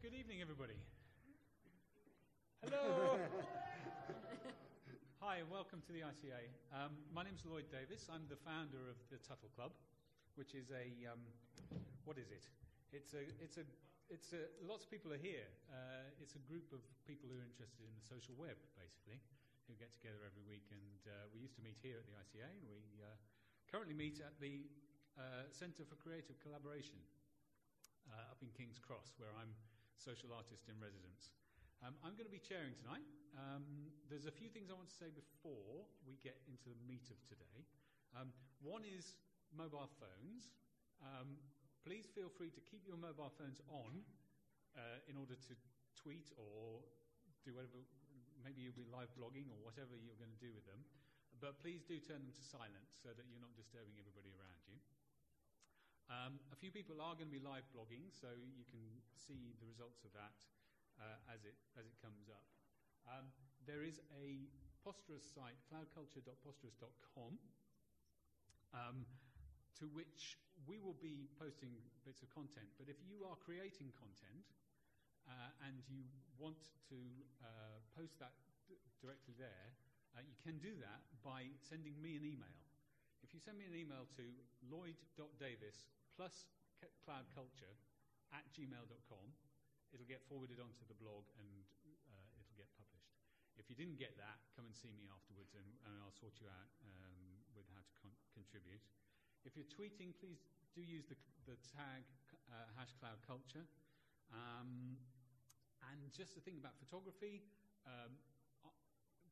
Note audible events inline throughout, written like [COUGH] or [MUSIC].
Good evening, everybody. [LAUGHS] Hello. Hi, and welcome to the ICA. Um, my name's Lloyd Davis. I'm the founder of the Tuttle Club, which is a um, what is it? It's a it's a it's a lots of people are here. Uh, it's a group of people who are interested in the social web, basically, who get together every week. And uh, we used to meet here at the ICA, and we uh, currently meet at the uh, Centre for Creative Collaboration uh, up in King's Cross, where I'm social artist in residence. Um, I'm going to be chairing tonight. Um, there's a few things I want to say before we get into the meat of today. Um, one is mobile phones. Um, please feel free to keep your mobile phones on uh, in order to tweet or do whatever, maybe you'll be live blogging or whatever you're going to do with them. But please do turn them to silent so that you're not disturbing everybody around you. Um, a few people are going to be live blogging, so you can see the results of that uh, as, it, as it comes up. Um, there is a Posterous site, cloudculture.posterous.com, um, to which we will be posting bits of content. But if you are creating content uh, and you want to uh, post that directly there, uh, you can do that by sending me an email. If you send me an email to lloyd.davis plus cloudculture at gmail.com, it'll get forwarded onto the blog and uh, it'll get published. If you didn't get that, come and see me afterwards and, and I'll sort you out um, with how to con- contribute. If you're tweeting, please do use the, the tag uh, hash cloud culture. Um, and just the thing about photography, um,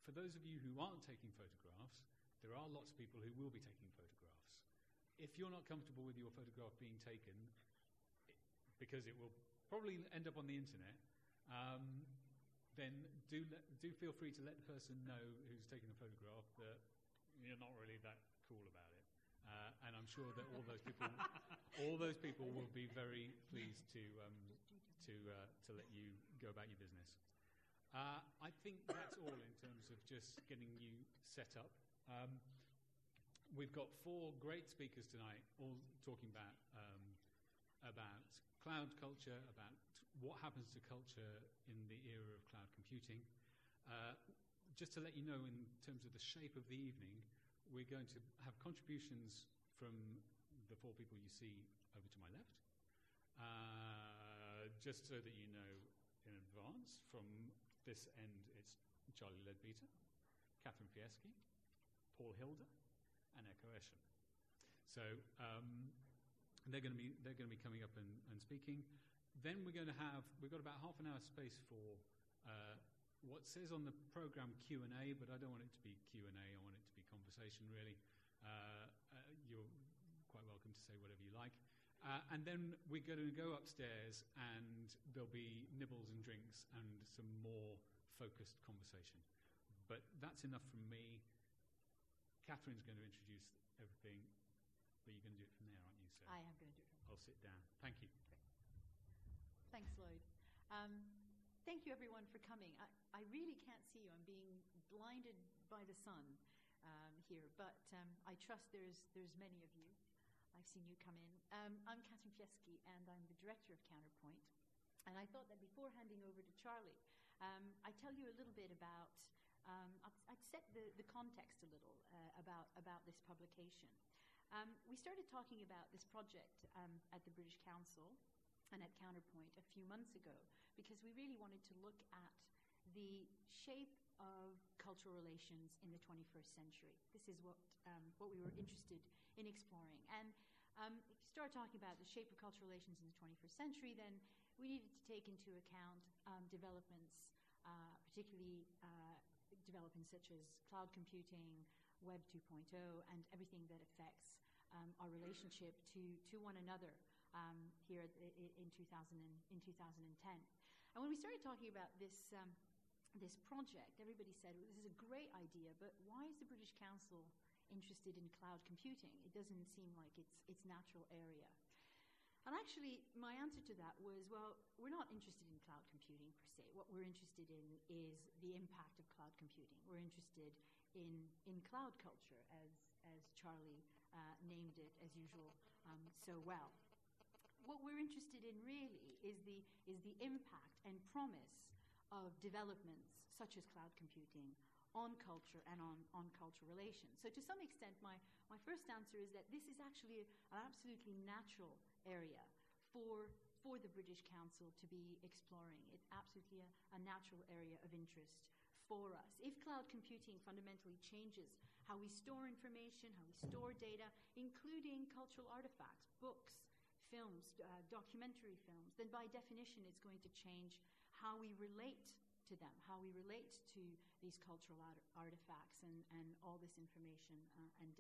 for those of you who aren't taking photographs, there are lots of people who will be taking. If you're not comfortable with your photograph being taken, because it will probably end up on the internet, um, then do, let, do feel free to let the person know who's taking the photograph that you're not really that cool about it. Uh, and I'm sure that all those people, all those people will be very pleased to um, to uh, to let you go about your business. Uh, I think that's all in terms of just getting you set up. Um, we've got four great speakers tonight, all talking about um, about cloud culture, about what happens to culture in the era of cloud computing. Uh, just to let you know, in terms of the shape of the evening, we're going to have contributions from the four people you see over to my left. Uh, just so that you know in advance, from this end, it's Charlie Leadbeater, Catherine Fieschi, Paul Hilder, and Ekow So um, they're going to be they're going to be coming up and, and, speaking. Then we're going to have we've got about half an hour space for uh, what says on the program Q and A, but I don't want it to be Q and A. I want it to be conversation. Really, uh, uh, you're quite welcome to say whatever you like. Uh, and then we're going to go upstairs, and there'll be nibbles and drinks and some more focused conversation. But that's enough from me. Catherine's going to introduce everything, but you're going to do it from there, aren't you? So I am going to do it from I'll sit down. Thank you. Thanks, Lloyd. Um, thank you, everyone, for coming. I, I, really can't see you. I'm being blinded by the sun um, here, but um, I trust there's, there's many of you. I've seen you come in. Um, I'm Catherine Fieschi, and I'm the director of Counterpoint. And I thought that before handing over to Charlie, um, I'd tell you a little bit about, um, I'd, I'd, set the, the context a little uh, about, about this publication. Um, we started talking about this project um, at the British Council and at Counterpoint a few months ago because we really wanted to look at the shape of cultural relations in the 21st century. This is what, um, what we were interested in exploring. And um, if you start talking about the shape of cultural relations in the 21st century, then we needed to take into account um, developments, uh, particularly uh, developments such as cloud computing, Web 2.0, and everything that affects um, our relationship to, to one another um, here in, 2000 and, in 2010. And when we started talking about this, um, this project, everybody said, well, this is a great idea, but why is the British Council interested in cloud computing? It doesn't seem like it's its natural area. And actually, my answer to that was well, we're not interested in cloud computing per se. What we're interested in is the impact of cloud computing. We're interested in, in cloud culture, as, as Charlie uh, named it, as usual, um, so well. What we're interested in really is the, is the impact and promise of developments such as cloud computing on culture and on, on cultural relations. So, to some extent, my, my first answer is that this is actually an absolutely natural area for, for the British Council to be exploring. It's absolutely a, a natural area of interest for us. If cloud computing fundamentally changes how we store information, how we store data, including cultural artifacts, books, films, uh, documentary films, then by definition it's going to change how we relate to them, how we relate to these cultural art- artifacts and, and all this information uh, and.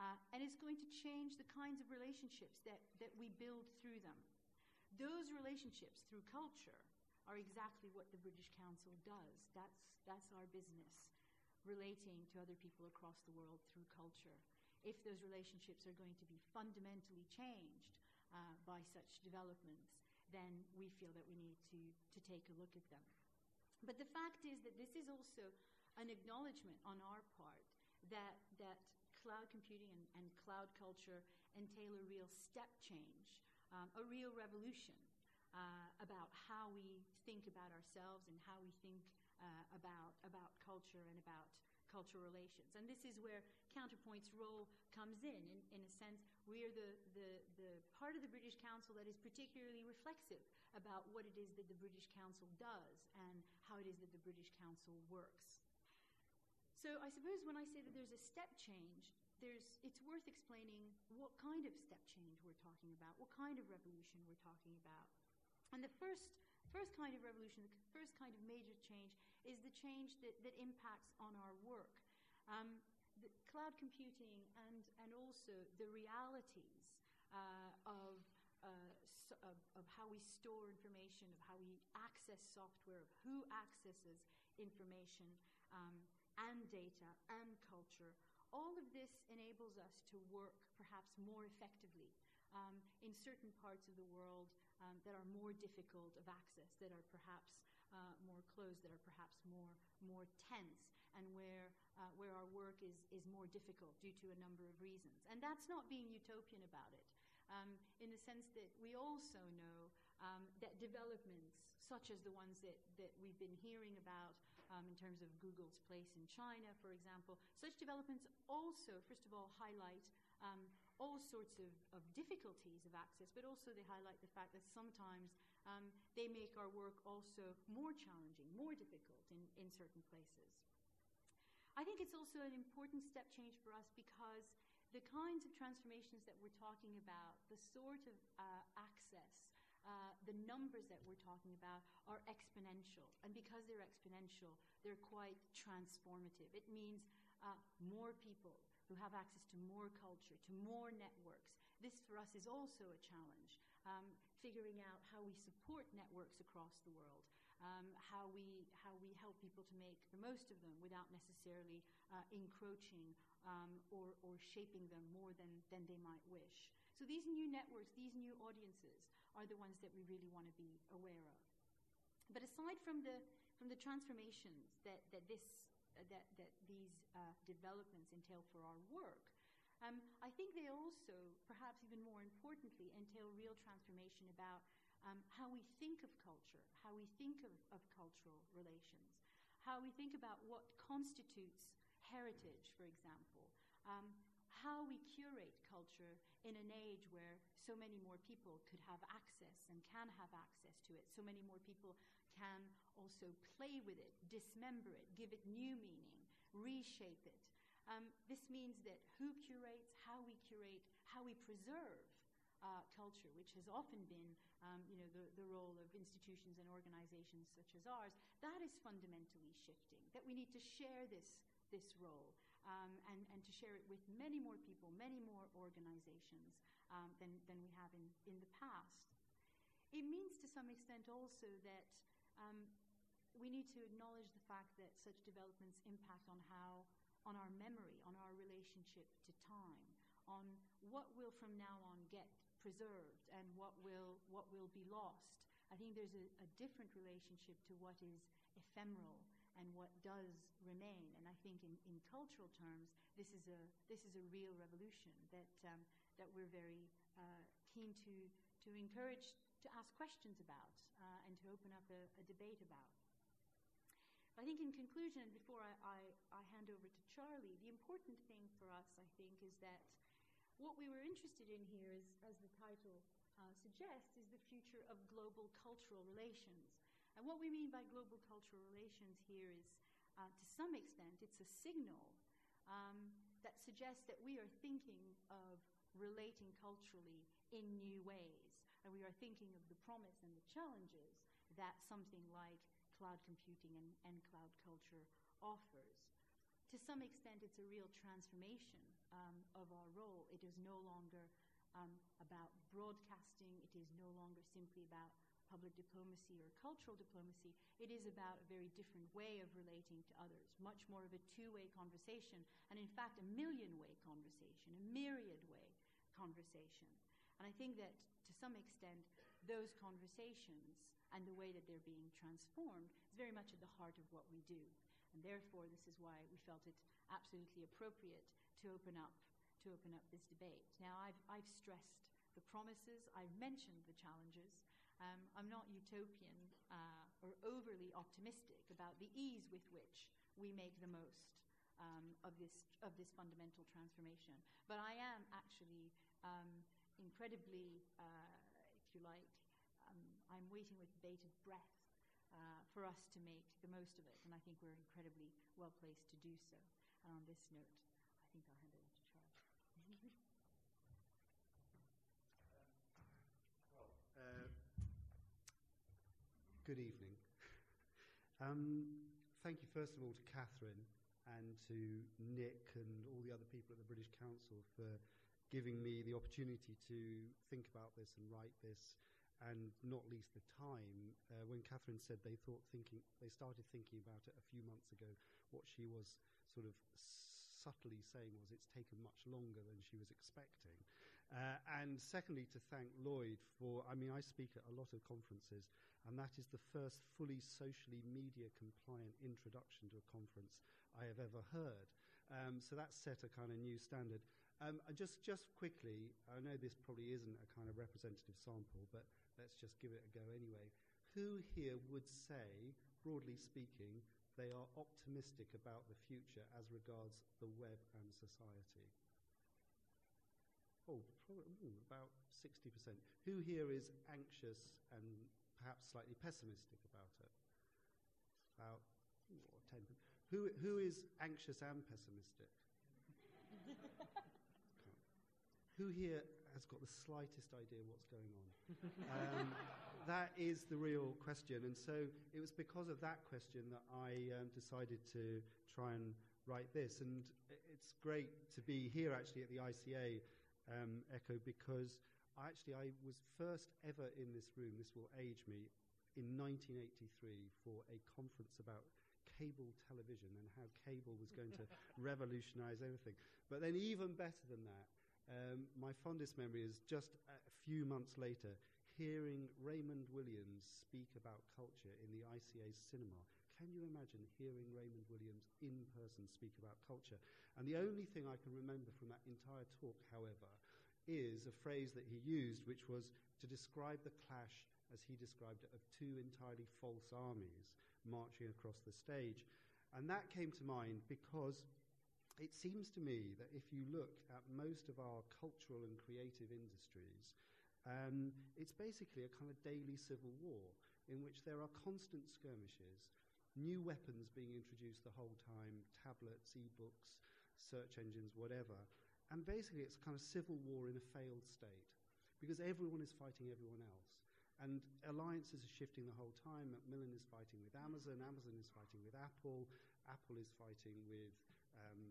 Uh, and it's going to change the kinds of relationships that, that we build through them. Those relationships through culture are exactly what the British Council does. That's, that's our business, relating to other people across the world through culture. If those relationships are going to be fundamentally changed uh, by such developments, then we feel that we need to, to take a look at them. But the fact is that this is also an acknowledgement on our part that, that cloud computing and, and cloud culture entail a real step change, um, a real revolution uh, about how we think about ourselves and how we think uh, about, about culture and about cultural relations. And this is where Counterpoint's role comes in. In, in a sense, we are the, the, the part of the British Council that is particularly reflexive about what it is that the British Council does and how it is that the British Council works. So I suppose when I say that there's a step change, there's, it's worth explaining what kind of step change we're talking about, what kind of revolution we're talking about. And the first, first kind of revolution, the first kind of major change, is the change that, that impacts on our work. Um, the cloud computing and, and also the realities uh, of, uh, so of, of, how we store information, of how we access software, of who accesses information um, and data and culture. All of this enables us to work perhaps more effectively um, in certain parts of the world um, that are more difficult of access, that are perhaps uh, more closed, that are perhaps more, more tense, and where, uh, where our work is, is more difficult due to a number of reasons. And that's not being utopian about it, um, in the sense that we also know um, that developments, such as the ones that, that we've been hearing about um, in terms of Google's place in China, for example, such developments also, first of all, highlight um, all sorts of, of, difficulties of access, but also they highlight the fact that sometimes um, they make our work also more challenging, more difficult in, in certain places. I think it's also an important step change for us because the kinds of transformations that we're talking about, the sort of uh, access, uh, the numbers that we're talking about are exponential. And because they're exponential, they're quite transformative. It means uh, more people who have access to more culture, to more networks. This, for us, is also a challenge. Um, figuring out how we support networks across the world, um, how, we, how we help people to make the most of them without necessarily uh, encroaching um, or, or shaping them more than, than they might wish. So these new networks, these new audiences, are the ones that we really want to be aware of. But aside from the, from the transformations that, that this that, that these uh, developments entail for our work, um, I think they also, perhaps even more importantly, entail real transformation about um, how we think of culture, how we think of, of cultural relations, how we think about what constitutes heritage, for example, um, how we curate culture in an age where so many more people could have access and can have access to it, so many more people can also play with it, dismember it, give it new meaning, reshape it. Um, this means that who curates, how we curate, how we preserve uh, culture, which has often been um, you know, the, the role of institutions and organizations such as ours, that is fundamentally shifting, that we need to share this, this role um, and, and to share it with many more people, many more organizations um, than, than we have in, in the past. It means to some extent also that um, we need to acknowledge the fact that such developments impact on how, on our memory, on our relationship to time, on what will from now on get preserved and what will, what will be lost. I think there's a, a different relationship to what is ephemeral and what does remain. And I think in, in cultural terms, this is a, this is a real revolution that, um, that we're very uh, keen to, to encourage to ask questions about uh, and to open up a, a, debate about. I think, in conclusion, before I, I, I hand over to Charlie, the important thing for us, I think, is that what we were interested in here, is, as the title uh, suggests, is the future of global cultural relations. And what we mean by global cultural relations here is, uh, to some extent, it's a signal um, that suggests that we are thinking of relating culturally in new ways. And we are thinking of the promise and the challenges that something like cloud computing and, and cloud culture offers. To some extent, it's a real transformation um, of our role. It is no longer um, about broadcasting, it is no longer simply about public diplomacy or cultural diplomacy, it is about a very different way of relating to others, much more of a two way conversation, and in fact, a million way conversation, a myriad way conversation. And I think that to some extent, those conversations and the way that they're being transformed is very much at the heart of what we do. And therefore, this is why we felt it absolutely appropriate to open up to open up this debate. Now, I've, I've stressed the promises, I've mentioned the challenges, um, I'm not utopian uh, or overly optimistic about the ease with which we make the most um, of, this, of this fundamental transformation. But I am actually um, incredibly, uh, if you like, um, I'm waiting with bated breath uh, for us to make the most of it, and I think we're incredibly well placed to do so. And on this note, I think I'll hand over to Charles. Good evening. Um, thank you, first of all, to Catherine and to Nick and all the other people at the British Council for giving me the opportunity to think about this and write this, and not least the time uh, when Catherine said they thought thinking they started thinking about it a few months ago. What she was sort of subtly saying was it's taken much longer than she was expecting. Uh, and secondly, to thank Lloyd for, I mean, I speak at a lot of conferences, and that is the first fully socially media compliant introduction to a conference I have ever heard. Um, so that set a kind of new standard. Um, and just, just quickly, I know this probably isn't a kind of representative sample, but let's just give it a go anyway. Who here would say, broadly speaking, they are optimistic about the future as regards the web and society? Oh, probably, ooh, about 60%. Who here is anxious and perhaps slightly pessimistic about it. About ooh, 10. Who, who is anxious and pessimistic? [LAUGHS] who here has got the slightest idea what's going on? Um, that is the real question. And so it was because of that question that I um, decided to try and write this. And it's great to be here actually at the ICA um, Ekow because actually, I was first ever in this room, this will age me, in 1983 for a conference about cable television and how cable was going to [LAUGHS] revolutionize everything. But then, even better than that, um, my fondest memory is just a few months later hearing Raymond Williams speak about culture in the ICA's cinema. Can you imagine hearing Raymond Williams in person speak about culture? And the only thing I can remember from that entire talk, however, is a phrase that he used, which was to describe the clash, as he described it, of two entirely false armies marching across the stage. And that came to mind because it seems to me that if you look at most of our cultural and creative industries, um, it's basically a kind of daily civil war in which there are constant skirmishes, new weapons being introduced the whole time tablets, e books, search engines, whatever. And basically, it's kind of civil war in a failed state because everyone is fighting everyone else. And alliances are shifting the whole time. Macmillan is fighting with Amazon, Amazon is fighting with Apple, Apple is fighting with um,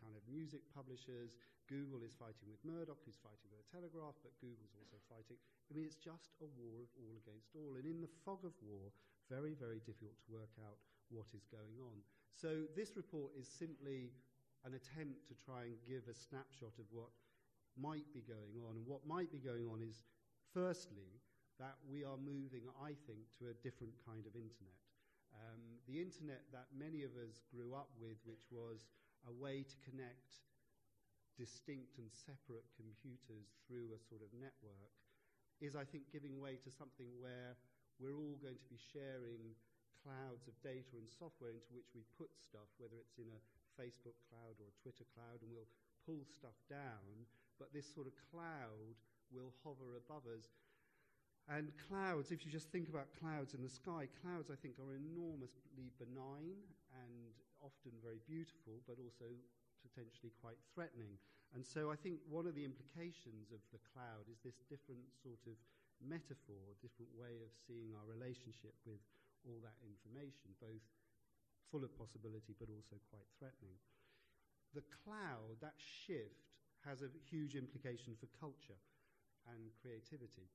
kind of music publishers, Google is fighting with Murdoch, who's fighting with the Telegraph, but Google's also fighting. I mean, it's just a war of all against all. And in the fog of war, very, very difficult to work out what is going on. So this report is simply an attempt to try and give a snapshot of what might be going on. And what might be going on is, firstly, that we are moving, I think, to a different kind of internet. Um, the internet that many of us grew up with, which was a way to connect distinct and separate computers through a sort of network, is, I think, giving way to something where we're all going to be sharing clouds of data and software into which we put stuff, whether it's in a Facebook cloud or a Twitter cloud, and we'll pull stuff down. But this sort of cloud will hover above us. And clouds, if you just think about clouds in the sky, clouds, I think, are enormously benign and often very beautiful, but also potentially quite threatening. And so I think one of the implications of the cloud is this different sort of metaphor, different way of seeing our relationship with all that information, both full of possibility but also quite threatening. The cloud, that shift, has a huge implication for culture and creativity.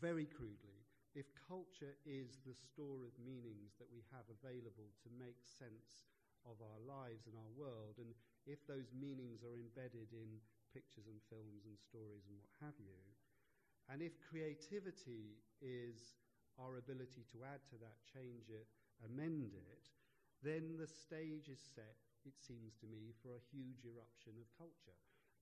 Very crudely, if culture is the store of meanings that we have available to make sense of our lives and our world, and if those meanings are embedded in pictures and films and stories and what have you, and if creativity is our ability to add to that, change it, amend it, then the stage is set, it seems to me, for a huge eruption of culture.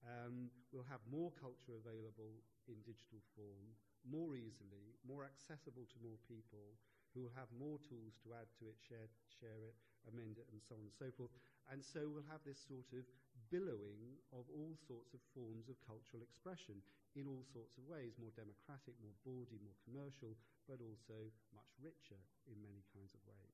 Um, we'll have more culture available in digital form, more easily, more accessible to more people, who will have more tools to add to it, share, share it, amend it, and so on and so forth. And so we'll have this sort of billowing of all sorts of forms of cultural expression in all sorts of ways more democratic, more bawdy, more commercial, but also much richer in many kinds of ways.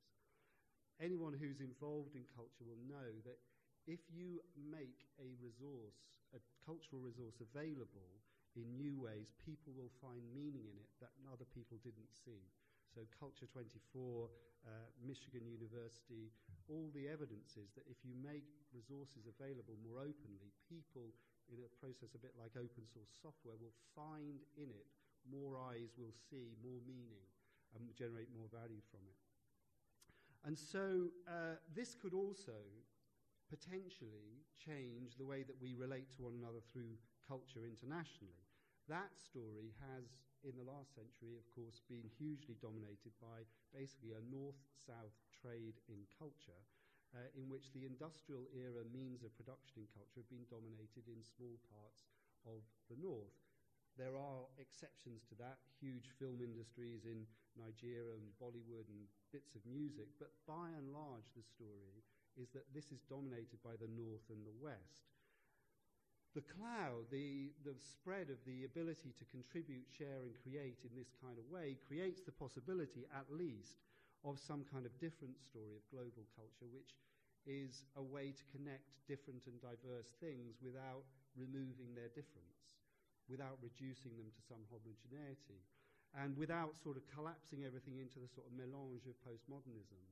Anyone who's involved in culture will know that if you make a resource, a cultural resource available in new ways, people will find meaning in it that other people didn't see. So, Culture 24, uh, Michigan University, all the evidence is that if you make resources available more openly, people in a process a bit like open source software will find in it more eyes will see, more meaning, and generate more value from it. And so uh, this could also potentially change the way that we relate to one another through culture internationally. That story has, in the last century, of course, been hugely dominated by basically a north south trade in culture, uh, in which the industrial era means of production in culture have been dominated in small parts of the north. There are exceptions to that, huge film industries in Nigeria and Bollywood and bits of music, but by and large, the story is that this is dominated by the north and the west. The cloud, the, the spread of the ability to contribute, share, and create in this kind of way creates the possibility, at least, of some kind of different story of global culture, which is a way to connect different and diverse things without removing their difference, without reducing them to some homogeneity, and without sort of collapsing everything into the sort of melange of postmodernism,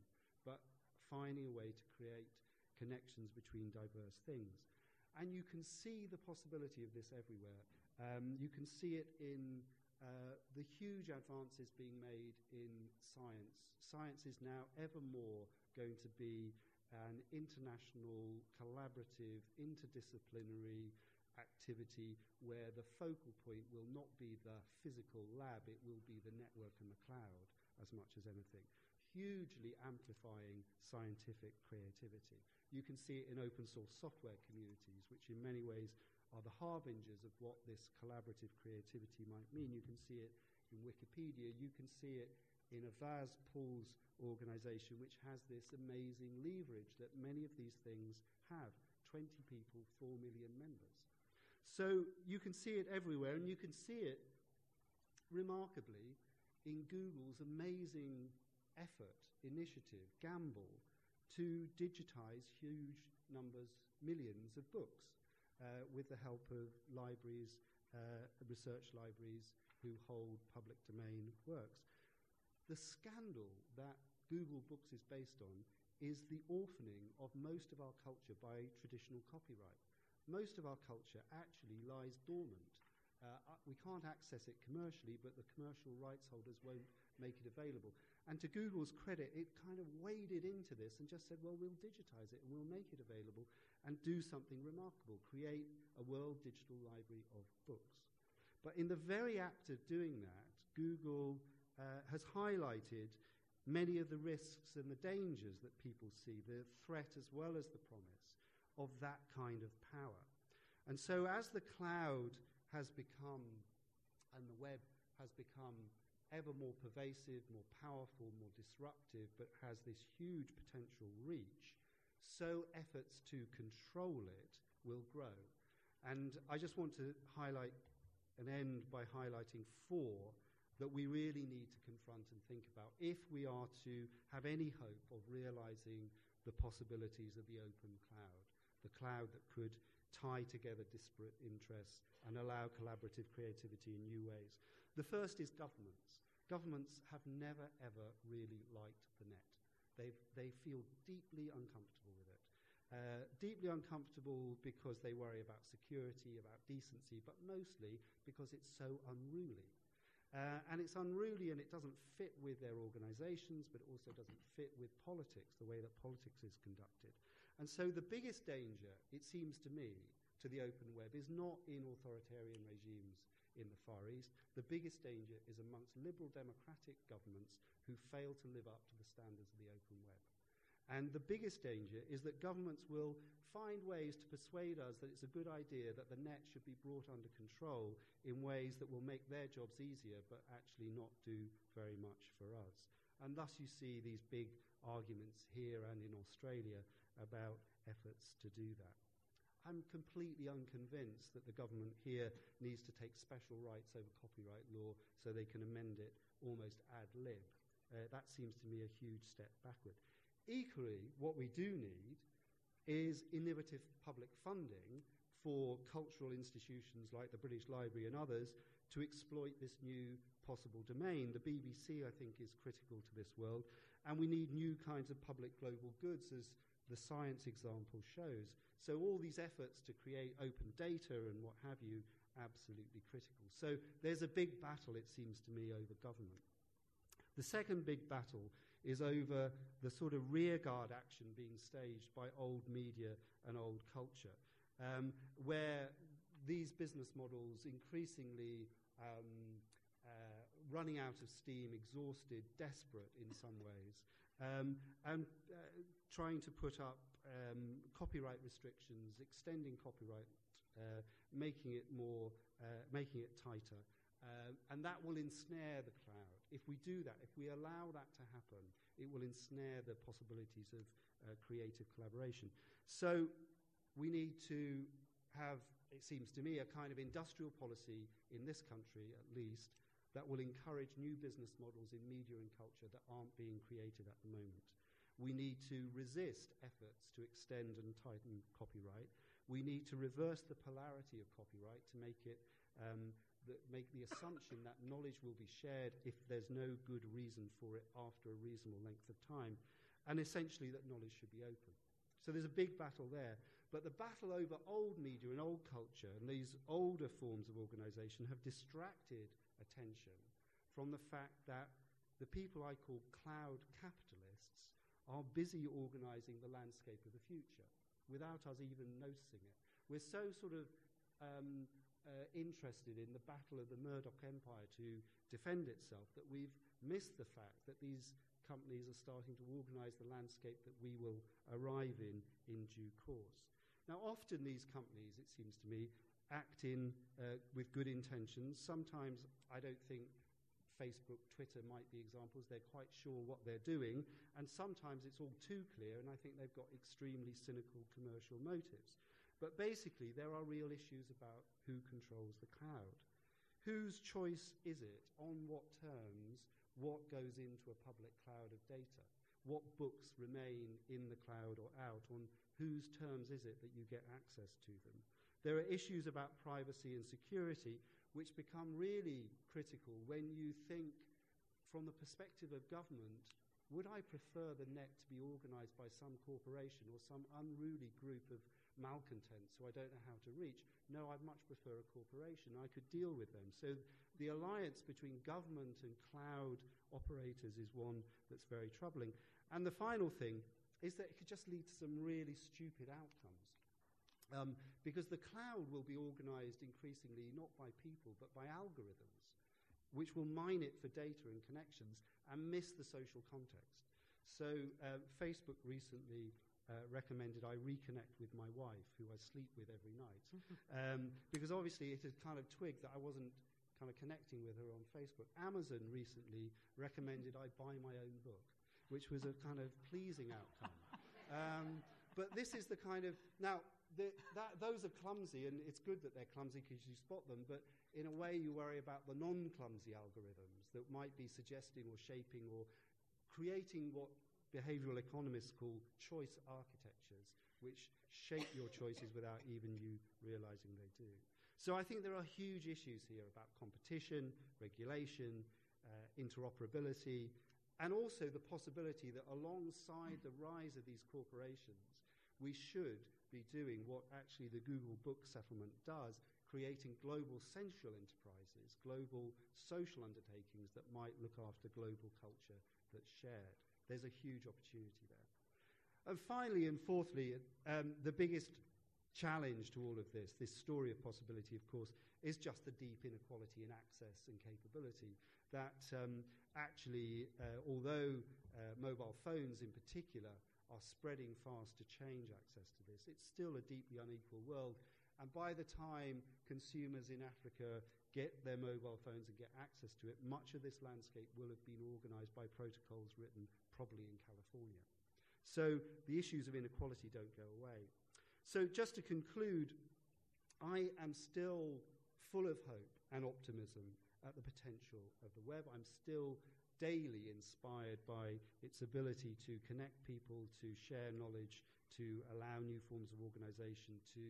but finding a way to create connections between diverse things. And you can see the possibility of this everywhere. Um, you can see it in uh, the huge advances being made in science. Science is now ever more going to be an international, collaborative, interdisciplinary activity where the focal point will not be the physical lab, it will be the network and the cloud as much as anything hugely amplifying scientific creativity. You can see it in open source software communities, which in many ways are the harbingers of what this collaborative creativity might mean. You can see it in Wikipedia, you can see it in Avaaz Paul's organization, which has this amazing leverage that many of these things have 20 people, 4 million members. So you can see it everywhere, and you can see it remarkably in Google's amazing effort, initiative, gamble to digitize huge numbers, millions of books uh, with the help of libraries, uh, research libraries who hold public domain works. The scandal that Google Books is based on is the orphaning of most of our culture by traditional copyright. Most of our culture actually lies dormant. Uh, we can't access it commercially, but the commercial rights holders won't make it available. And to Google's credit, it kind of waded into this and just said, well, we'll digitize it and we'll make it available and do something remarkable, create a world digital library of books. But in the very act of doing that, Google uh, has highlighted many of the risks and the dangers that people see, the threat as well as the promise of that kind of power. And so, as the cloud has become and the web has become ever more pervasive, more powerful, more disruptive, but has this huge potential reach, so efforts to control it will grow. And I just want to highlight and end by highlighting four that we really need to confront and think about if we are to have any hope of realizing the possibilities of the open cloud, the cloud that could tie together disparate interests and allow collaborative creativity in new ways. The first is governments. Governments have never, ever really liked the net. They've, they feel deeply uncomfortable with it. Uh, deeply uncomfortable because they worry about security, about decency, but mostly because it's so unruly. Uh, and it's unruly and it doesn't fit with their organizations, but also doesn't fit with politics, the way that politics is conducted. And so the biggest danger, it seems to me, to the open web is not in authoritarian regimes in the Far East. The biggest danger is amongst liberal democratic governments who fail to live up to the standards of the open web. And the biggest danger is that governments will find ways to persuade us that it's a good idea that the net should be brought under control in ways that will make their jobs easier but actually not do very much for us. And thus you see these big arguments here and in Australia about efforts to do that. I'm completely unconvinced that the government here needs to take special rights over copyright law so they can amend it almost ad lib. Uh, that seems to me a huge step backward. Equally, what we do need is innovative public funding for cultural institutions like the British Library and others to exploit this new possible domain. The BBC, I think, is critical to this world, and we need new kinds of public global goods, as the science example shows. So, all these efforts to create open data and what have you, absolutely critical. So, there's a big battle, it seems to me, over government. The second big battle is over the sort of rearguard action being staged by old media and old culture, um, where these business models increasingly um, uh, running out of steam, exhausted, desperate in some ways, um, and uh, trying to put up um, copyright restrictions, extending copyright, uh, making it more, uh, making it tighter. Uh, and that will ensnare the cloud. If we do that, if we allow that to happen, it will ensnare the possibilities of uh, creative collaboration. So we need to have, it seems to me, a kind of industrial policy in this country at least that will encourage new business models in media and culture that aren't being created at the moment. We need to resist efforts to extend and tighten copyright. We need to reverse the polarity of copyright to make it um, make the assumption that knowledge will be shared if there's no good reason for it after a reasonable length of time, and essentially that knowledge should be open. So there's a big battle there. But the battle over old media and old culture and these older forms of organization have distracted attention from the fact that the people I call cloud capitalists are busy organizing the landscape of the future without us even noticing it. We're so sort of um, uh, interested in the battle of the Murdoch empire to defend itself that we've missed the fact that these companies are starting to organize the landscape that we will arrive in in due course. Now, often these companies, it seems to me, act in uh, with good intentions. Sometimes I don't think Facebook, Twitter might be examples. They're quite sure what they're doing, and sometimes it's all too clear, and I think they've got extremely cynical commercial motives. But basically, there are real issues about who controls the cloud. Whose choice is it? On what terms? What goes into a public cloud of data? What books remain in the cloud or out? On whose terms is it that you get access to them? There are issues about privacy and security which become really critical when you think from the perspective of government would I prefer the net to be organized by some corporation or some unruly group of malcontents who I don't know how to reach? No, I'd much prefer a corporation. I could deal with them. So the alliance between government and cloud operators is one that's very troubling. And the final thing is that it could just lead to some really stupid outcomes. Um, because the cloud will be organized increasingly not by people but by algorithms which will mine it for data and connections and miss the social context. So, uh, Facebook recently uh, recommended I reconnect with my wife, who I sleep with every night, [LAUGHS] um, because obviously it had kind of twigged that I wasn't kind of connecting with her on Facebook. Amazon recently recommended I buy my own book, which was a kind of pleasing outcome. [LAUGHS] Um, but this is the kind of now that, those are clumsy, and it's good that they're clumsy because you spot them. But in a way, you worry about the non-clumsy algorithms that might be suggesting or shaping or creating what behavioral economists call choice architectures, which shape your choices without even you realizing they do. So I think there are huge issues here about competition, regulation, uh, interoperability, and also the possibility that alongside the rise of these corporations, we should be doing what actually the Google Book settlement does, creating global central enterprises, global social undertakings that might look after global culture that's shared. There's a huge opportunity there. And finally, and fourthly, um, the biggest challenge to all of this, this story of possibility, of course, is just the deep inequality in access and capability. That um, actually, uh, although uh, mobile phones in particular are spreading fast to change access to this, it's still a deeply unequal world. And by the time consumers in Africa get their mobile phones and get access to it, much of this landscape will have been organized by protocols written probably in California. So the issues of inequality don't go away. So, just to conclude, I am still full of hope and optimism at the potential of the web. I'm still daily inspired by its ability to connect people, to share knowledge, to allow new forms of organization, to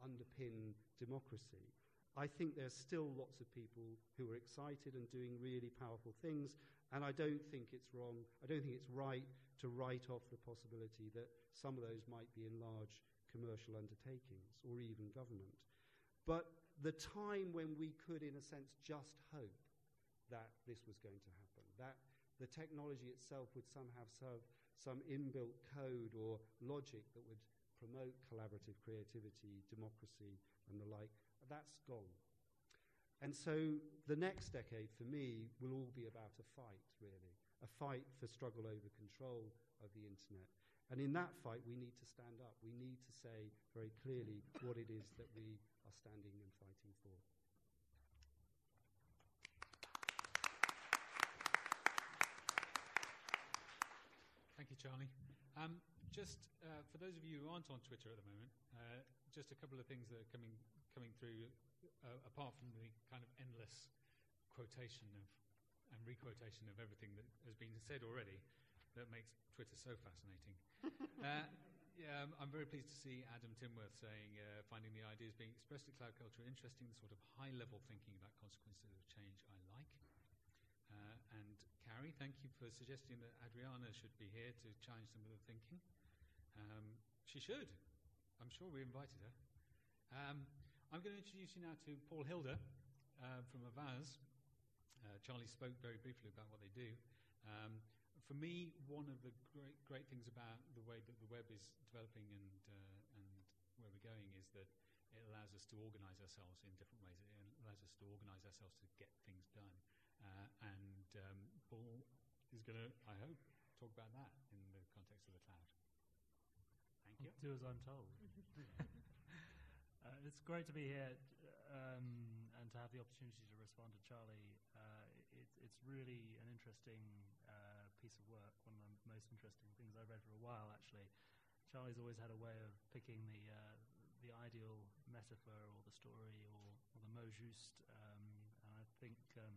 underpin democracy. I think there's still lots of people who are excited and doing really powerful things, and I don't think it's wrong, I don't think it's right to write off the possibility that some of those might be in large commercial undertakings or even government. But the time when we could, in a sense, just hope that this was going to happen, that the technology itself would somehow serve some inbuilt code or logic that would promote collaborative creativity, democracy, and the like, that's gone. And so the next decade for me will all be about a fight, really, a fight for struggle over control of the internet, and in that fight, we need to stand up. We need to say very clearly what it is that we are standing and fighting for. Charlie. Um, just uh, for those of you who aren't on Twitter at the moment, uh, just a couple of things that are coming coming through, uh, apart from the kind of endless quotation of and requotation of everything that has been said already that makes Twitter so fascinating. [LAUGHS] uh, yeah, I'm, I'm very pleased to see Adam Tinworth saying, uh, finding the ideas being expressed at Cloud Culture interesting, the sort of high level thinking about consequences of change thank you for suggesting that Adriana should be here to challenge some of the thinking. Um, she should. I'm sure we invited her. Um, I'm going to introduce you now to Paul Hilder uh, from Avaaz. Uh, Charlie spoke very briefly about what they do. Um, for me, one of the great, great things about the way that the web is developing and, uh, and where we're going is that it allows us to organize ourselves in different ways. It allows us to organize ourselves to get things done. Uh, and um, Paul is going to, I hope, talk about that in the context of the cloud. Thank you. I'll do as I'm told. [LAUGHS] uh, it's great to be here um, and to have the opportunity to respond to Charlie. Uh, it, it's really an interesting piece of work, one of the most interesting things I've read for a while, actually. Charlie's always had a way of picking the, uh, the ideal metaphor or the story or, or the mot juste, um, and I think um,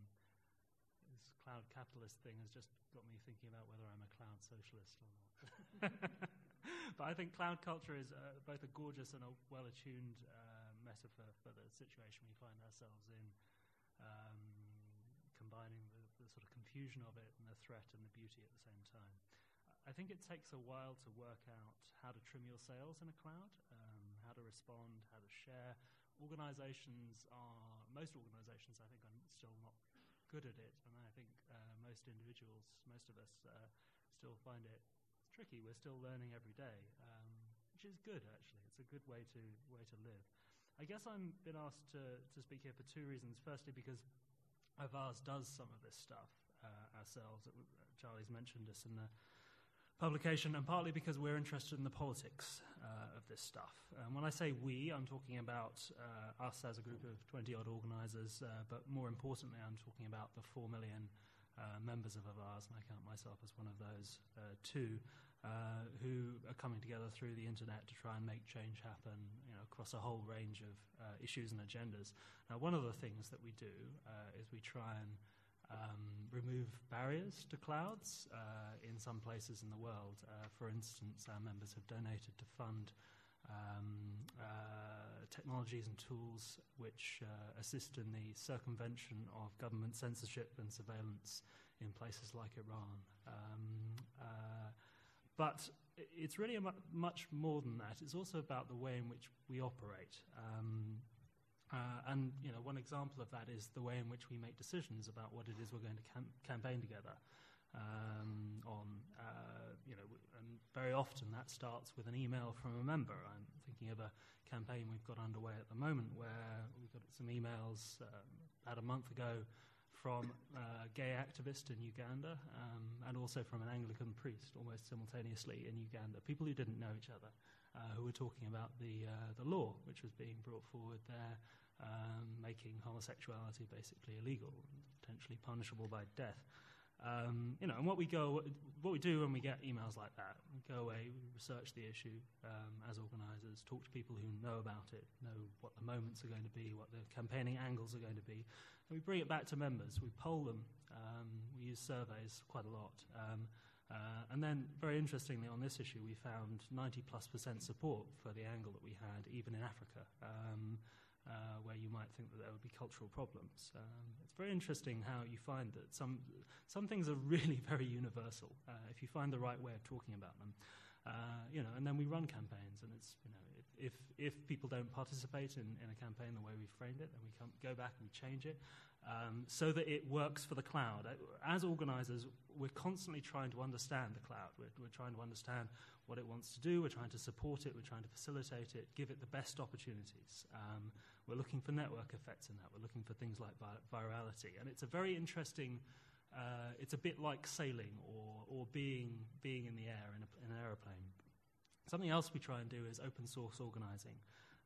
this cloud capitalist thing has just got me thinking about whether I'm a cloud socialist or not. [LAUGHS] but I think cloud culture is uh, both a gorgeous and a well attuned uh, metaphor for the situation we find ourselves in, um, combining the the sort of confusion of it and the threat and the beauty at the same time. I think it takes a while to work out how to trim your sails in a cloud, um, how to respond, how to share. Organizations are, most organizations, I think, are still not good at it, and I think uh, most individuals, most of us, uh, still find it tricky. We're still learning every day, um, which is good, actually. It's a good way to, way to live. I guess I'm been asked to, to speak here for two reasons. Firstly, because Avaaz does some of this stuff uh, ourselves. Charlie's mentioned us in the publication, and partly because we're interested in the politics uh, of this stuff. And when I say we, I'm talking about uh, us as a group of 20 odd organisers, uh, but more importantly, I'm talking about the 4 million uh, members of Avaaz, and I count myself as one of those uh, too, uh, who are coming together through the internet to try and make change happen you know, across a whole range of issues and agendas. Now, one of the things that we do is we try and um, remove barriers to clouds uh, in some places in the world. Uh, for instance, our members have donated to fund um, uh, technologies and tools which uh, assist in the circumvention of government censorship and surveillance in places like Iran. Um, uh, but it's really mu- much more than that. It's also about the way in which we operate. Um, uh, and you know, one example of that is the way in which we make decisions about what it is we're going to cam- campaign together um, on. Uh, you know, and very often that starts with an email from a member. I'm thinking of a campaign we've got underway at the moment where we got some emails um, about a month ago from a gay activist in Uganda um, and also from an Anglican priest almost simultaneously in Uganda. People who didn't know each other. Uh, who were talking about the uh, the law which was being brought forward there um, making homosexuality basically illegal, potentially punishable by death. Um, you know, and what we go, what we do when we get emails like that, we go away, we research the issue um, as organisers, talk to people who know about it, know what the moments are going to be, what the campaigning angles are going to be, and we bring it back to members. We poll them. Um, we use surveys quite a lot. Um, uh, and then, very interestingly, on this issue, we found 90 plus percent support for the angle that we had, even in Africa. Uh, where you might think that there would be cultural problems. Um, it's very interesting how you find that some, some things are really [LAUGHS] very universal uh, if you find the right way of talking about them. Uh, you know, and then we run campaigns, and it's you know if if, if people don't participate in, in a campaign the way we framed it, then we come, go back and we change it um, so that it works for the cloud. As organisers, we're constantly trying to understand the cloud. We're, we're trying to understand what it wants to do. We're trying to support it. We're trying to facilitate it, give it the best opportunities. Um, we're looking for network effects in that. We're looking for things like vi- virality. And it's a very interesting, uh, it's a bit like sailing or, or being, being in the air in, a, in an aeroplane. Something else we try and do is open source organizing.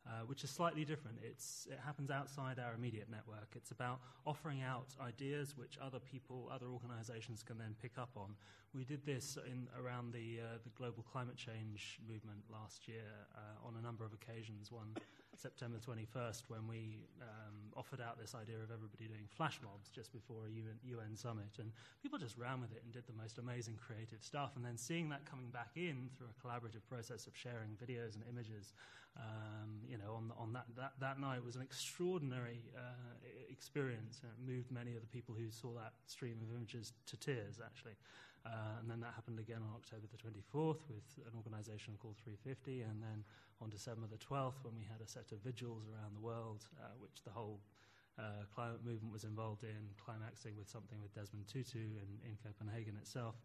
Uh, which is slightly different. It's, it happens outside our immediate network. It's about offering out ideas which other people, other organizations can then pick up on. We did this in, around the, uh, the global climate change movement last year uh, on a number of occasions. One September 21st when we um, offered out this idea of everybody doing flash mobs just before a UN, UN, summit. And people just ran with it and did the most amazing creative stuff. And then seeing that coming back in through a collaborative process of sharing videos and images, um, you know, on, on that, that, that night was an extraordinary uh, experience. And it moved many of the people who saw that stream of images to tears, actually. Uh, and then that happened again on October the 24th with an organization called 350, and then on December the 12th when we had a set of vigils around the world, uh, which the whole uh, climate movement was involved in, climaxing with something with Desmond Tutu in, in Copenhagen itself,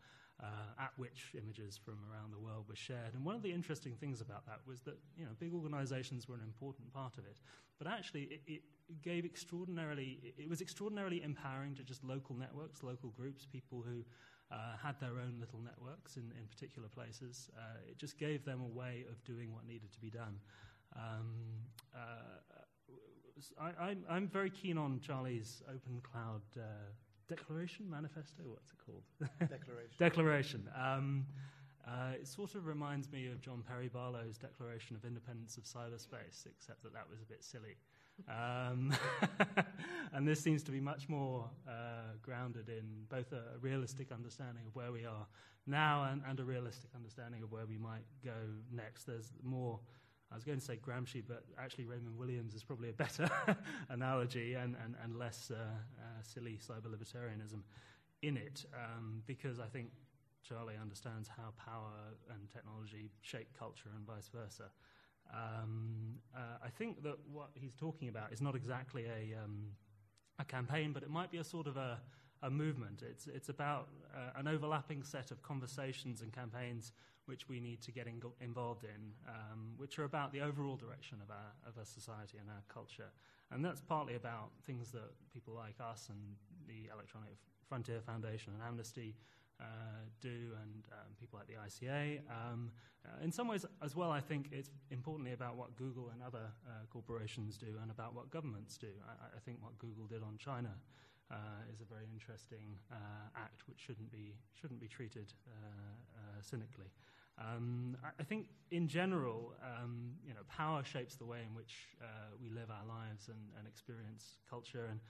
uh, at which images from around the world were shared. And one of the interesting things about that was that you know big organisations were an important part of it, but actually it, it gave extraordinarily, it was extraordinarily empowering to just local networks, local groups, people who uh, had their own little networks in, in particular places. Uh, it just gave them a way of doing what needed to be done. Um, uh, I, am very keen on Charlie's Open Cloud uh, Declaration, Manifesto, what's it called? Declaration. [LAUGHS] Declaration. Um, uh, it sort of reminds me of John Perry Barlow's Declaration of Independence of Cyberspace, except that that was a bit silly. Um, [LAUGHS] and this seems to be much more uh, grounded in both a, realistic understanding of where we are now and, and, a realistic understanding of where we might go next. There's more, I was going to say Gramsci, but actually Raymond Williams is probably a better [LAUGHS] analogy and, and, and less uh, uh, silly cyber libertarianism in it, um, because I think Charlie understands how power and technology shape culture and vice versa. Um, uh, I think that what he's talking about is not exactly a, um, a campaign, but it might be a sort of a, a movement. It's, it's about uh, an overlapping set of conversations and campaigns which we need to get in, involved in, um, which are about the overall direction of our, of our society and our culture. And that's partly about things that people like us and the Electronic Frontier Foundation and Amnesty do and um, people at the ICA. Um, uh, in some ways, as well, I think it's importantly about what Google and other uh, corporations do and about what governments do. I, I think what Google did on China uh, is a very interesting uh, act which shouldn't be, shouldn't be treated uh, cynically. Um, I, I, think, in general, um, you know, power shapes the way in which we live our lives and, and experience culture, and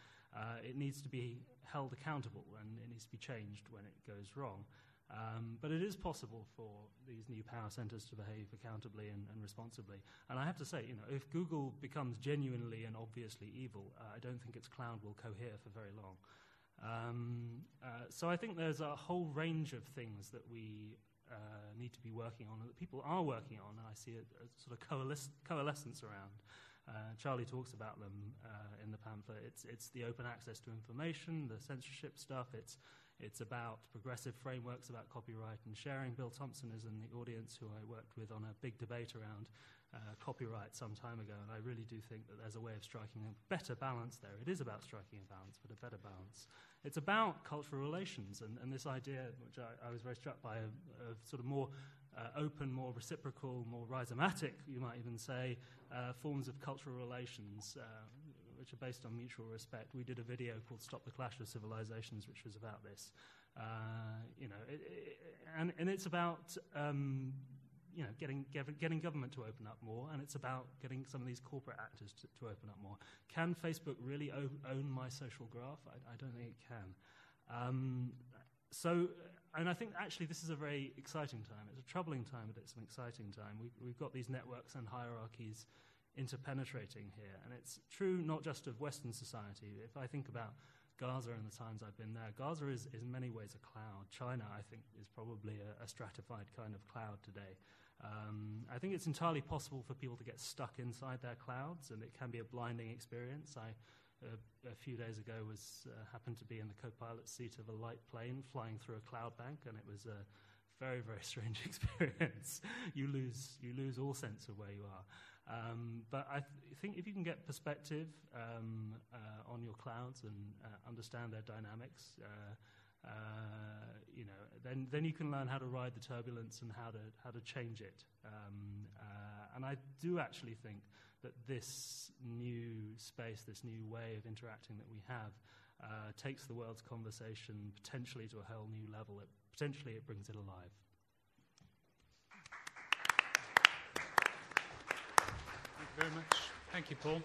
it needs to be held accountable and it needs to be changed when it goes wrong. Um, but it is possible for these new power centers to behave accountably and, and, responsibly. And I have to say, you know, if Google becomes genuinely and obviously evil, uh, I don't think its cloud will cohere for very long. Um, uh, so I think there's a whole range of things that we uh, need to be working on and that people are working on, and I see a, a sort of coalesce, coalescence around. Uh, Charlie talks about them uh, in the pamphlet. It's, it's the open access to information, the censorship stuff, it's it's about progressive frameworks about copyright and sharing. Bill Thompson is in the audience, who I worked with on a big debate around uh, copyright some time ago, and I really do think that there's a way of striking a better balance there. It is about striking a balance, but a better balance. It's about cultural relations, and, and this idea, which I, I, was very struck by, of, of sort of more open, more reciprocal, more rhizomatic, you might even say, uh, forms of cultural relations. Uh, which are based on mutual respect. We did a video called Stop the Clash of Civilizations, which was about this. Uh, you know, it, it, and, and it's about um, you know, getting, getting government to open up more, and it's about getting some of these corporate actors to, to open up more. Can Facebook really own my social graph? I, I, don't think it can. Um, so, and I think actually this is a very exciting time. It's a troubling time, but it's an exciting time. We, we've got these networks and hierarchies interpenetrating here. And it's true not just of Western society. If I think about Gaza and the times I've been there, Gaza is, is in many ways a cloud. China, I think, is probably a, a stratified kind of cloud today. Um, I think it's entirely possible for people to get stuck inside their clouds, and it can be a blinding experience. I, a few days ago, was uh, happened to be in the co-pilot seat of a light plane flying through a cloud bank, and it was a very, very [LAUGHS] strange experience. you lose, you lose all sense of where you are. Um, but I th- think if you can get perspective um, uh, on your clouds and uh, understand their dynamics, uh, uh, you know, then then you can learn how to ride the turbulence and how to how to change it. Um, uh, and I do actually think that this new space, this new way of interacting that we have, uh, takes the world's conversation potentially to a whole new level. It, potentially, it brings it alive. Thank you very much. Thank you, Paul.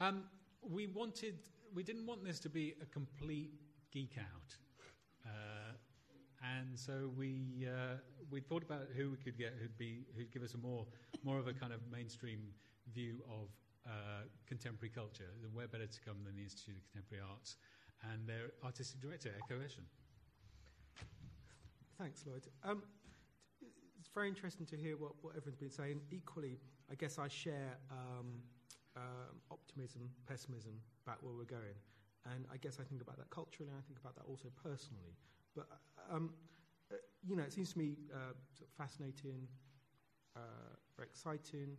Um, we wanted, we didn't want this to be a complete geek out. Uh, and so we uh, we thought about who we could get who'd be who'd give us a more more of a kind of mainstream view of uh, contemporary culture. And where better to come than the Institute of Contemporary Arts and their artistic director, Ekow Eshun. Thanks, Lloyd. Um, it's very interesting to hear what, what everyone's been saying. Equally, I guess I share um, um, optimism, pessimism about where we're going. And I guess I think about that culturally, and I think about that also personally. But, um, uh, you know, it seems to me uh, sort of fascinating, uh, very exciting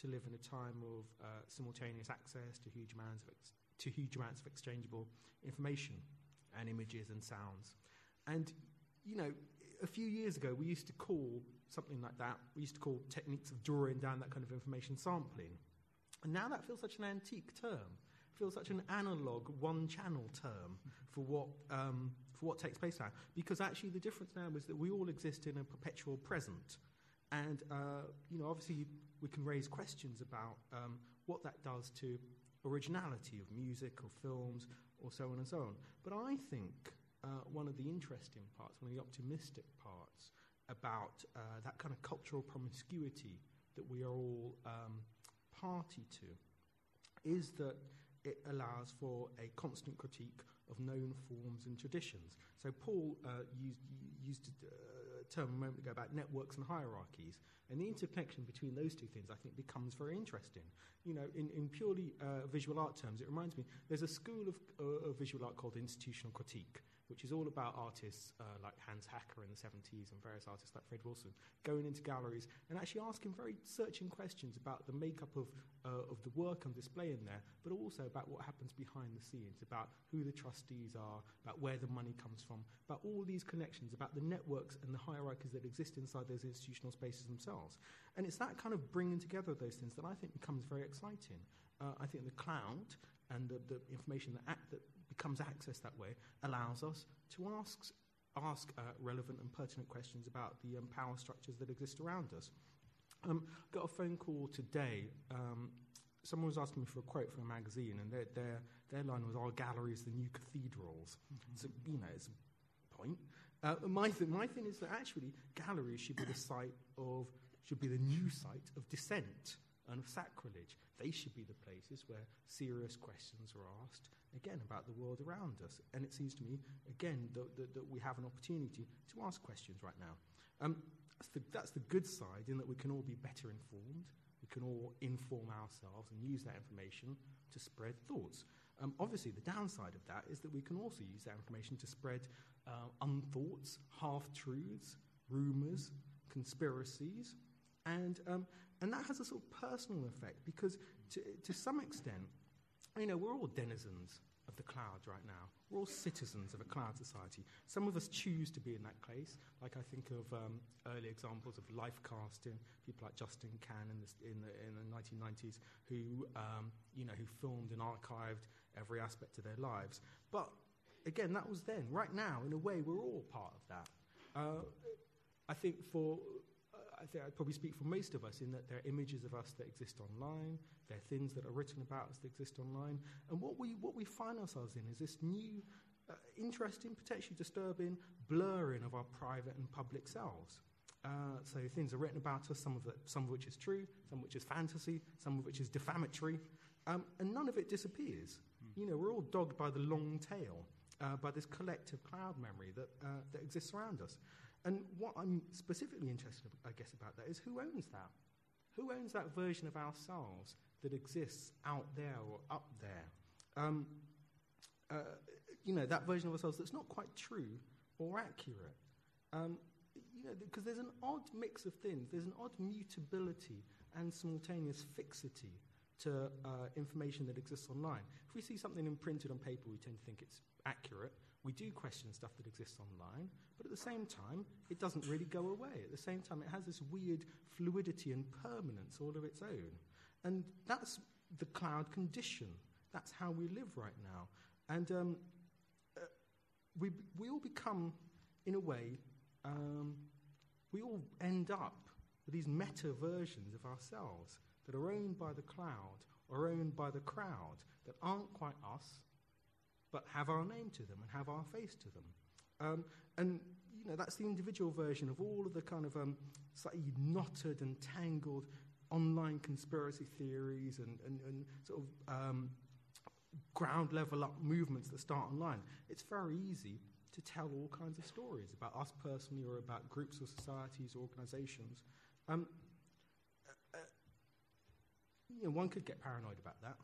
to live in a time of uh, simultaneous access to huge amounts of ex- to huge amounts of exchangeable information and images and sounds. And, you know, a few years ago, we used to call something like that, we used to call techniques of drawing down that kind of information sampling. And now that feels such an antique term, feels such an analog, one channel term for what, um, for what takes place now. Because actually, the difference now is that we all exist in a perpetual present. And, uh, you know, obviously, we can raise questions about um, what that does to originality of music or films or so on and so on. But I think uh, one of the interesting parts, one of the optimistic parts about uh, that kind of cultural promiscuity that we are all um, party to is that it allows for a constant critique of known forms and traditions. So Paul uh, used, used uh, term a moment ago about networks and hierarchies, and the interconnection between those two things, I think, becomes very interesting. You know, in, in purely uh, visual art terms, it reminds me, there's a school of, uh, of visual art called institutional critique, which is all about artists uh, like Hans Haacke in the 70s and various artists like Fred Wilson going into galleries and actually asking very searching questions about the makeup of, uh, of the work on display in there, but also about what happens behind the scenes, about who the trustees are, about where the money comes from, about all these connections, about the networks and the hierarchies that exist inside those institutional spaces themselves. And it's that kind of bringing together those things that I think becomes very exciting. Uh, I think the cloud and the, the information that, act, that becomes accessed that way allows us to ask, ask uh, relevant and pertinent questions about the um, power structures that exist around us. Um, got a phone call today. Um, someone was asking me for a quote from a magazine, and their, their, their line was, Our galleries, the new cathedrals. Mm-hmm. So, you know, it's a point. Uh, my, th- my thing is that actually galleries should be the site of, should be the new site of dissent and of sacrilege. They should be the places where serious questions are asked, again, about the world around us. And it seems to me, again, that, that, that we have an opportunity to ask questions right now. Um, that's the, that's the good side, in that we can all be better informed, we can all inform ourselves and use that information to spread thoughts. Um, obviously, the downside of that is that we can also use that information to spread uh, unthoughts, half truths, rumours, conspiracies, and, um, and that has a sort of personal effect because, to, to some extent, you know, we're all denizens of the cloud right now. We're all citizens of a cloud society. Some of us choose to be in that place, like I think of um, early examples of life casting, people like Justin Kan in, in, the, in the 1990s, who, um, you know, who filmed and archived every aspect of their lives. But again, that was then. Right now, in a way, we're all part of that. Uh, I think for I think I'd probably speak for most of us in that there are images of us that exist online, there are things that are written about us that exist online, and what we, what we find ourselves in is this new, uh, interesting, potentially disturbing blurring of our private and public selves. Uh, so things are written about us, some of, it, some of which is true, some of which is fantasy, some of which is defamatory, um, and none of it disappears. Mm. You know, we're all dogged by the long tail, uh, by this collective cloud memory that, uh, that exists around us. And what I'm specifically interested, I guess, about that is who owns that? Who owns that version of ourselves that exists out there or up there? Um, uh, you know, that version of ourselves that's not quite true or accurate. Um, you know, because there's an odd mix of things. There's an odd mutability and simultaneous fixity to uh, information that exists online. If we see something imprinted on paper, we tend to think it's accurate. We do question stuff that exists online, but at the same time, it doesn't really go away. At the same time, it has this weird fluidity and permanence all of its own. And that's the cloud condition. That's how we live right now. And um, uh, we, we all become, in a way, um, we all end up with these meta versions of ourselves that are owned by the cloud or owned by the crowd that aren't quite us, but have our name to them and have our face to them. Um, and you know that's the individual version of all of the kind of um, slightly knotted and tangled online conspiracy theories and, and, and sort of um, ground level up movements that start online. It's very easy to tell all kinds of stories about us personally or about groups or societies or organizations. Um, uh, uh, you know, one could get paranoid about that.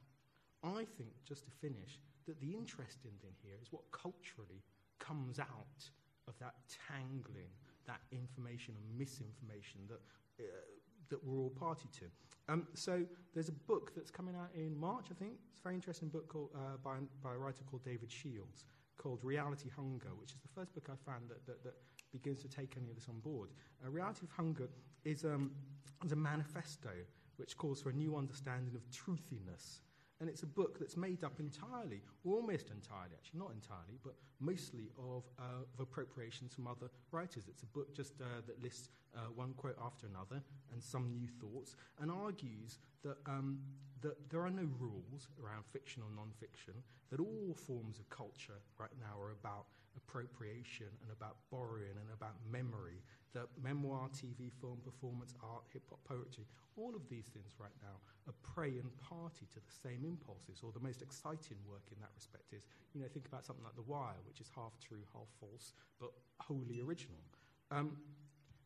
I think, just to finish, that the interesting thing here is what culturally comes out of that tangling, that information and misinformation that, uh, that we're all party to. Um, so there's a book that's coming out in March, I think. It's a very interesting book called, uh, by, by a writer called David Shields called Reality Hunger, which is the first book I found that, that, that begins to take any of this on board. Uh, Reality of Hunger is, um, is a manifesto which calls for a new understanding of truthiness and it's a book that's made up entirely, almost entirely, actually, not entirely, but mostly of, uh, of appropriations from other writers. It's a book just uh, that lists uh, one quote after another and some new thoughts, and argues that, um, that there are no rules around fiction or non fiction, that all forms of culture right now are about appropriation and about borrowing and about memory, that memoir, TV, film, performance, art, hip hop, poetry, all of these things right now are prey and party to the same impulses, or the most exciting work in that respect is, you know, think about something like The Wire, which is half true, half false, but wholly original. Um,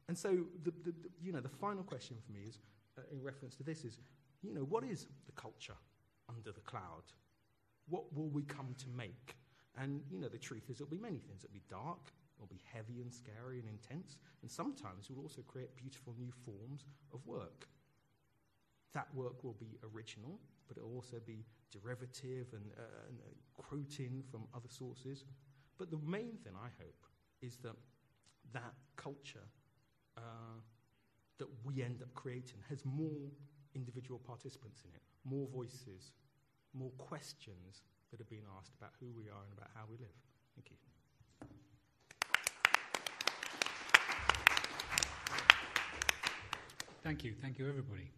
and so, the, the, the, you know, the final question for me is, uh, in reference to this, is, you know, what is the culture under the cloud? What will we come to make? And, you know, the truth is it'll be many things. It'll be dark, it'll be heavy and scary and intense, and sometimes it will also create beautiful new forms of work. That work will be original, but it will also be derivative and, uh, and uh, quoting from other sources. But the main thing I hope is that that culture uh, that we end up creating has more individual participants in it, more voices, more questions that are being asked about who we are and about how we live. Thank you. Thank you. Thank you, everybody.